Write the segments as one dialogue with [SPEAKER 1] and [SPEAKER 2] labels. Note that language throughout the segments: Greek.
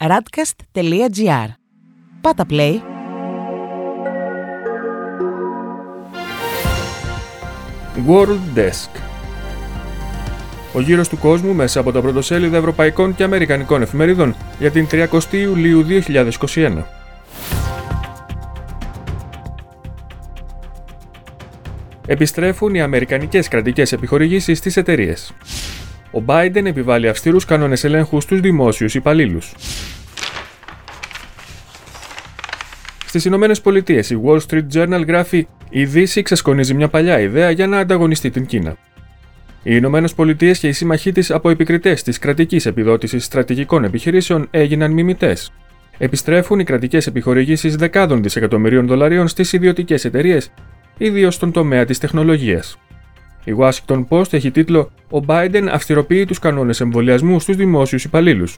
[SPEAKER 1] radcast.gr. Πάτα play.
[SPEAKER 2] World Desk Ο γύρος του κόσμου μέσα από τα πρωτοσέλιδα ευρωπαϊκών και αμερικανικών εφημερίδων για την 30 Ιουλίου 2021. Επιστρέφουν οι αμερικανικές κρατικές επιχορηγήσεις στις εταιρείες. Ο Biden επιβάλλει αυστηρούς κανόνες ελέγχου στους δημόσιους υπαλλήλους. Στις Ηνωμένες Πολιτείες, η Wall Street Journal γράφει «Η Δύση ξεσκονίζει μια παλιά ιδέα για να ανταγωνιστεί την Κίνα». Οι Ηνωμένες Πολιτείες και οι σύμμαχοί της από επικριτές της κρατικής επιδότησης στρατηγικών επιχειρήσεων έγιναν μιμητές. Επιστρέφουν οι κρατικές επιχορηγήσεις δεκάδων δισεκατομμυρίων δολαρίων στις ιδιωτικές εταιρείες, ιδίως στον τομέα της τεχνολογίας. Η Washington Post έχει τίτλο Ο Biden αυστηροποιεί τους κανόνες εμβολιασμού στους δημόσιους υπαλλήλους.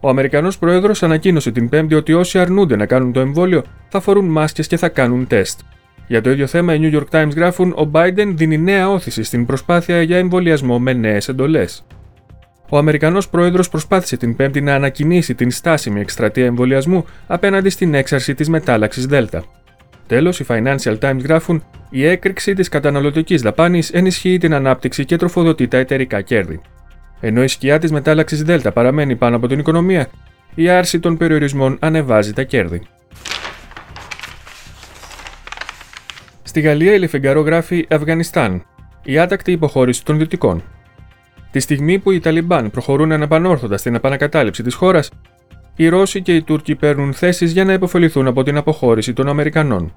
[SPEAKER 2] Ο Αμερικανός Πρόεδρος ανακοίνωσε την Πέμπτη ότι όσοι αρνούνται να κάνουν το εμβόλιο θα φορούν μάσκες και θα κάνουν τεστ. Για το ίδιο θέμα, οι New York Times γράφουν: Ο Biden δίνει νέα όθηση στην προσπάθεια για εμβολιασμό με νέες εντολές. Ο Αμερικανός Πρόεδρος προσπάθησε την Πέμπτη να ανακοινήσει την στάσιμη εκστρατεία εμβολιασμού απέναντι στην έξαρση της μετάλλαξης Δέλτα. Τέλος, οι Financial Times γράφουν: Η έκρηξη της καταναλωτικής δαπάνης ενισχύει την ανάπτυξη και τροφοδοτεί τα εταιρικά κέρδη. Ενώ η σκιά της μετάλλαξης Δέλτα παραμένει πάνω από την οικονομία, η άρση των περιορισμών ανεβάζει τα κέρδη. Στη Γαλλία η Λεφεγκαρό γράφει Αφγανιστάν, η άτακτη υποχώρηση των Δυτικών. Τη στιγμή που οι Ταλιμπάν προχωρούν αναπανόρθωτα στην επανακατάληψη της χώρας, οι Ρώσοι και οι Τούρκοι παίρνουν θέσεις για να υποφεληθούν από την αποχώρηση των Αμερικανών.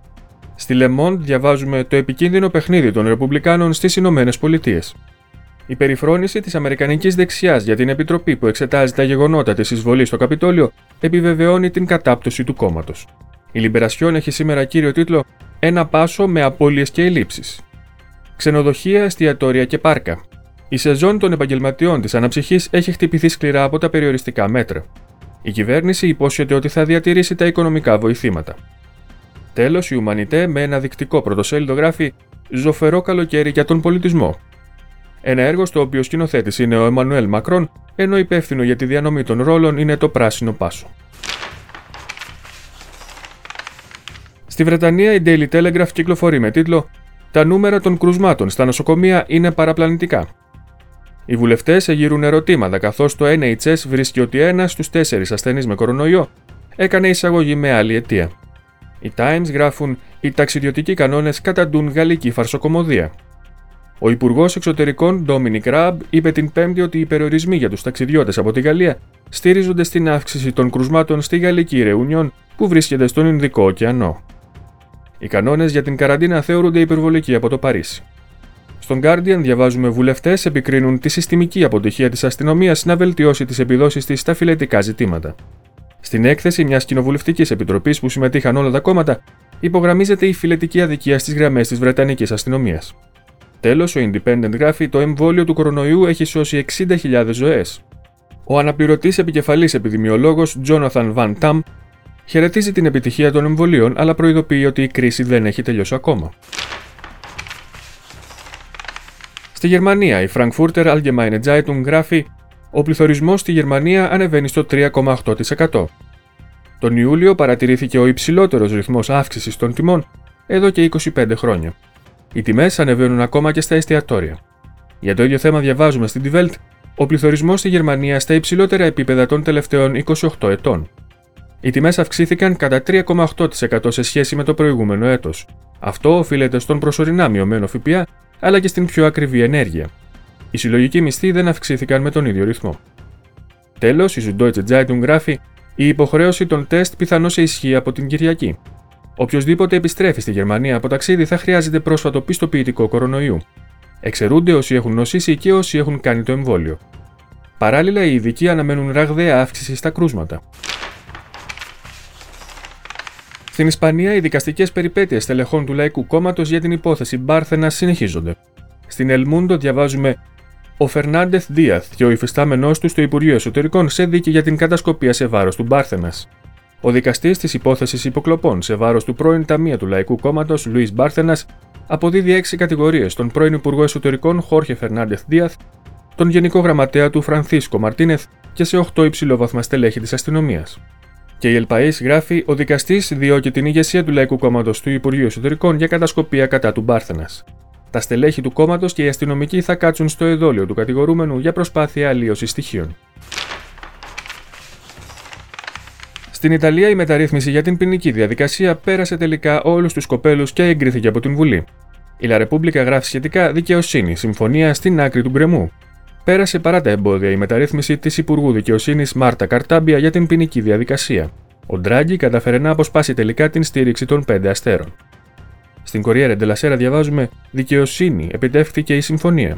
[SPEAKER 2] Στη Λεμόντ διαβάζουμε το επικίνδυνο παιχνίδι των Ρεπουμπλικάνων στις Ηνωμένες Πολιτείες. Η περιφρόνηση της Αμερικανικής δεξιάς για την επιτροπή που εξετάζει τα γεγονότα της εισβολής στο Καπιτόλιο επιβεβαιώνει την κατάπτωση του κόμματος. Η Λιμπερασιόν έχει σήμερα κύριο τίτλο Ένα πάσο με απώλειες και ελλείψεις. Ξενοδοχεία, εστιατόρια και πάρκα. Η σεζόν των επαγγελματιών της αναψυχής έχει χτυπηθεί σκληρά από τα περιοριστικά μέτρα. Η κυβέρνηση υπόσχεται ότι θα διατηρήσει τα οικονομικά βοηθήματα. Τέλος, η Ουμανιτέ με ένα δεικτικό πρωτοσέλιδο γράφει Ζωφερό καλοκαίρι για τον πολιτισμό. Ένα έργο στο οποίο σκηνοθέτη είναι ο Εμμανουέλ Μακρόν, ενώ υπεύθυνο για τη διανομή των ρόλων είναι το Πράσινο Πάσο. Στη Βρετανία η Daily Telegraph κυκλοφορεί με τίτλο Τα νούμερα των κρουσμάτων στα νοσοκομεία είναι παραπλανητικά. Οι βουλευτές εγείρουν ερωτήματα καθώς το NHS βρίσκει ότι ένας στους τέσσερις ασθενείς με κορονοϊό έκανε εισαγωγή με άλλη αιτία. Οι Times γράφουν: Οι ταξιδιωτικοί κανόνες καταντούν γαλλική φαρσοκομωδία. Ο Υπουργός Εξωτερικών Ντόμινικ Ραμπ είπε την Πέμπτη ότι οι περιορισμοί για τους ταξιδιώτες από τη Γαλλία στηρίζονται στην αύξηση των κρουσμάτων στη Γαλλική Ρεουνιόν που βρίσκεται στον Ινδικό ωκεανό. Οι κανόνες για την καραντίνα θεωρούνται υπερβολικοί από το Παρίσι. Στον Guardian διαβάζουμε βουλευτές επικρίνουν τη συστημική αποτυχία της αστυνομίας να βελτιώσει τις επιδόσεις της στα φιλετικά ζητήματα. Στην έκθεση μιας κοινοβουλευτικής επιτροπής που συμμετείχαν όλα τα κόμματα, υπογραμμίζεται η φιλετική αδικία στις γραμμές της Βρετανικής αστυνομίας. Τέλος, ο Independent γράφει: Το εμβόλιο του κορονοϊού έχει σώσει 60.000 ζωές. Ο αναπληρωτής επικεφαλής επιδημιολόγος Jonathan Van Tam χαιρετίζει την επιτυχία των εμβολίων, αλλά προειδοποιεί ότι η κρίση δεν έχει τελειώσει ακόμα. Στη Γερμανία, η Frankfurter Allgemeine Zeitung γράφει: Ο πληθωρισμός στη Γερμανία ανεβαίνει στο 3,8%. Τον Ιούλιο παρατηρήθηκε ο υψηλότερος ρυθμός αύξησης των τιμών εδώ και 25 χρόνια. Οι τιμές ανεβαίνουν ακόμα και στα εστιατόρια. Για το ίδιο θέμα διαβάζουμε στην Die Welt ο πληθωρισμός στη Γερμανία στα υψηλότερα επίπεδα των τελευταίων 28 ετών. Οι τιμές αυξήθηκαν κατά 3,8% σε σχέση με το προηγούμενο έτος. Αυτό οφείλεται στον προσωρινά μειωμένο ΦΠΑ αλλά και στην πιο ακριβή ενέργεια. Οι συλλογικοί μισθοί δεν αυξήθηκαν με τον ίδιο ρυθμό. Τέλος, η Süddeutsche Zeitung γράφει: Η υποχρέωση των τεστ πιθανώς σε ισχύει από την Κυριακή. Οποιοδήποτε επιστρέφει στη Γερμανία από ταξίδι θα χρειάζεται πρόσφατο πιστοποιητικό κορονοϊού. Εξαιρούνται όσοι έχουν νοσήσει και όσοι έχουν κάνει το εμβόλιο. Παράλληλα, οι ειδικοί αναμένουν ραγδαία αύξηση στα κρούσματα. Στην Ισπανία, οι δικαστικές περιπέτειες τελεχών του Λαϊκού Κόμματος για την υπόθεση Μπάρθενα συνεχίζονται. Στην Ελμούντο διαβάζουμε ο Φερνάντεθ Δίαθ και ο υφιστάμενός του στο Υπουργείο Εσωτερικών σε δίκη για την κατασκοπία σε βάρος του Μπάρθενας. Ο δικαστής της υπόθεσης υποκλοπών σε βάρος του πρώην Ταμεία του Λαϊκού Κόμματος, Λουίς Μπάρθενας, αποδίδει έξι κατηγορίες στον πρώην Υπουργό Εσωτερικών Χόρχε Φερνάντεθ Δίαθ, τον Γενικό Γραμματέα του Φρανθίσκο Μαρτίνεθ και σε 8 υψηλόβαθμα στελέχη της αστυνομίας. Και η El País γράφει: Ο δικαστής διώκει την ηγεσία του Λαϊκού Κόμματος του Υπουργείου Εσωτερικών για κατασκοπία κατά του Μπάρθενας. Τα στελέχη του κόμματος και οι αστυνομικοί θα κάτσουν στο εδώλιο του κατηγορούμενου για προσπάθεια αλλοίωσης στοιχείων. Στην Ιταλία, η μεταρρύθμιση για την ποινική διαδικασία πέρασε τελικά όλους τους σκοπέλους και εγκρίθηκε από την Βουλή. Η La Repubblica γράφει σχετικά δικαιοσύνη, συμφωνία στην άκρη του γκρεμού. Πέρασε παρά τα εμπόδια η μεταρρύθμιση της Υπουργού Δικαιοσύνης Μάρτα Καρτάμπια για την ποινική διαδικασία. Ο Ντράγκη καταφέρε να αποσπάσει τελικά την στήριξη των πέντε αστέρων. Στην Κοριέρα Ντελασέρα διαβάζουμε Δικαιοσύνη, επιτεύχθηκε η συμφωνία.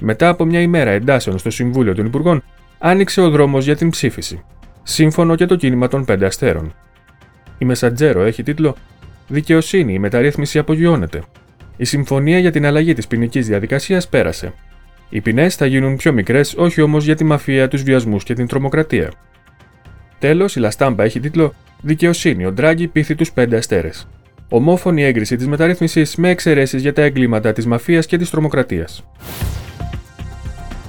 [SPEAKER 2] Μετά από μια ημέρα εντάσεων στο Συμβούλιο των Υπουργών, άνοιξε ο δρόμος για την ψήφιση. Σύμφωνο και το κίνημα των πέντε αστέρων. Η Μεσαντζέρο έχει τίτλο Δικαιοσύνη, η μεταρρύθμιση απογειώνεται. Η συμφωνία για την αλλαγή της ποινικής διαδικασίας πέρασε. Οι ποινές θα γίνουν πιο μικρές, όχι όμως για τη μαφία, τους βιασμούς και την τρομοκρατία. Τέλος, η Λαστάμπα έχει τίτλο Δικαιοσύνη, ο Ντράγκη πείθει τους πέντε αστέρες. Ομόφωνη έγκριση της μεταρρύθμισης με εξαιρέσεις για τα εγκλήματα της μαφίας και της τρομοκρατίας.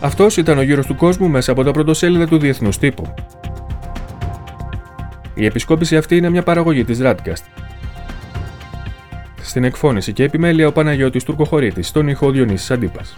[SPEAKER 2] Αυτός ήταν ο γύρος του κόσμου μέσα από τα πρωτοσέλιδα του Διεθνούς Τύπου. Η επισκόπηση αυτή είναι μια παραγωγή της Radcast. Στην εκφώνηση και επιμέλεια ο Παναγιώτης Τουρκοχωρήτης, στον ήχο Διονύσης Αντίπας.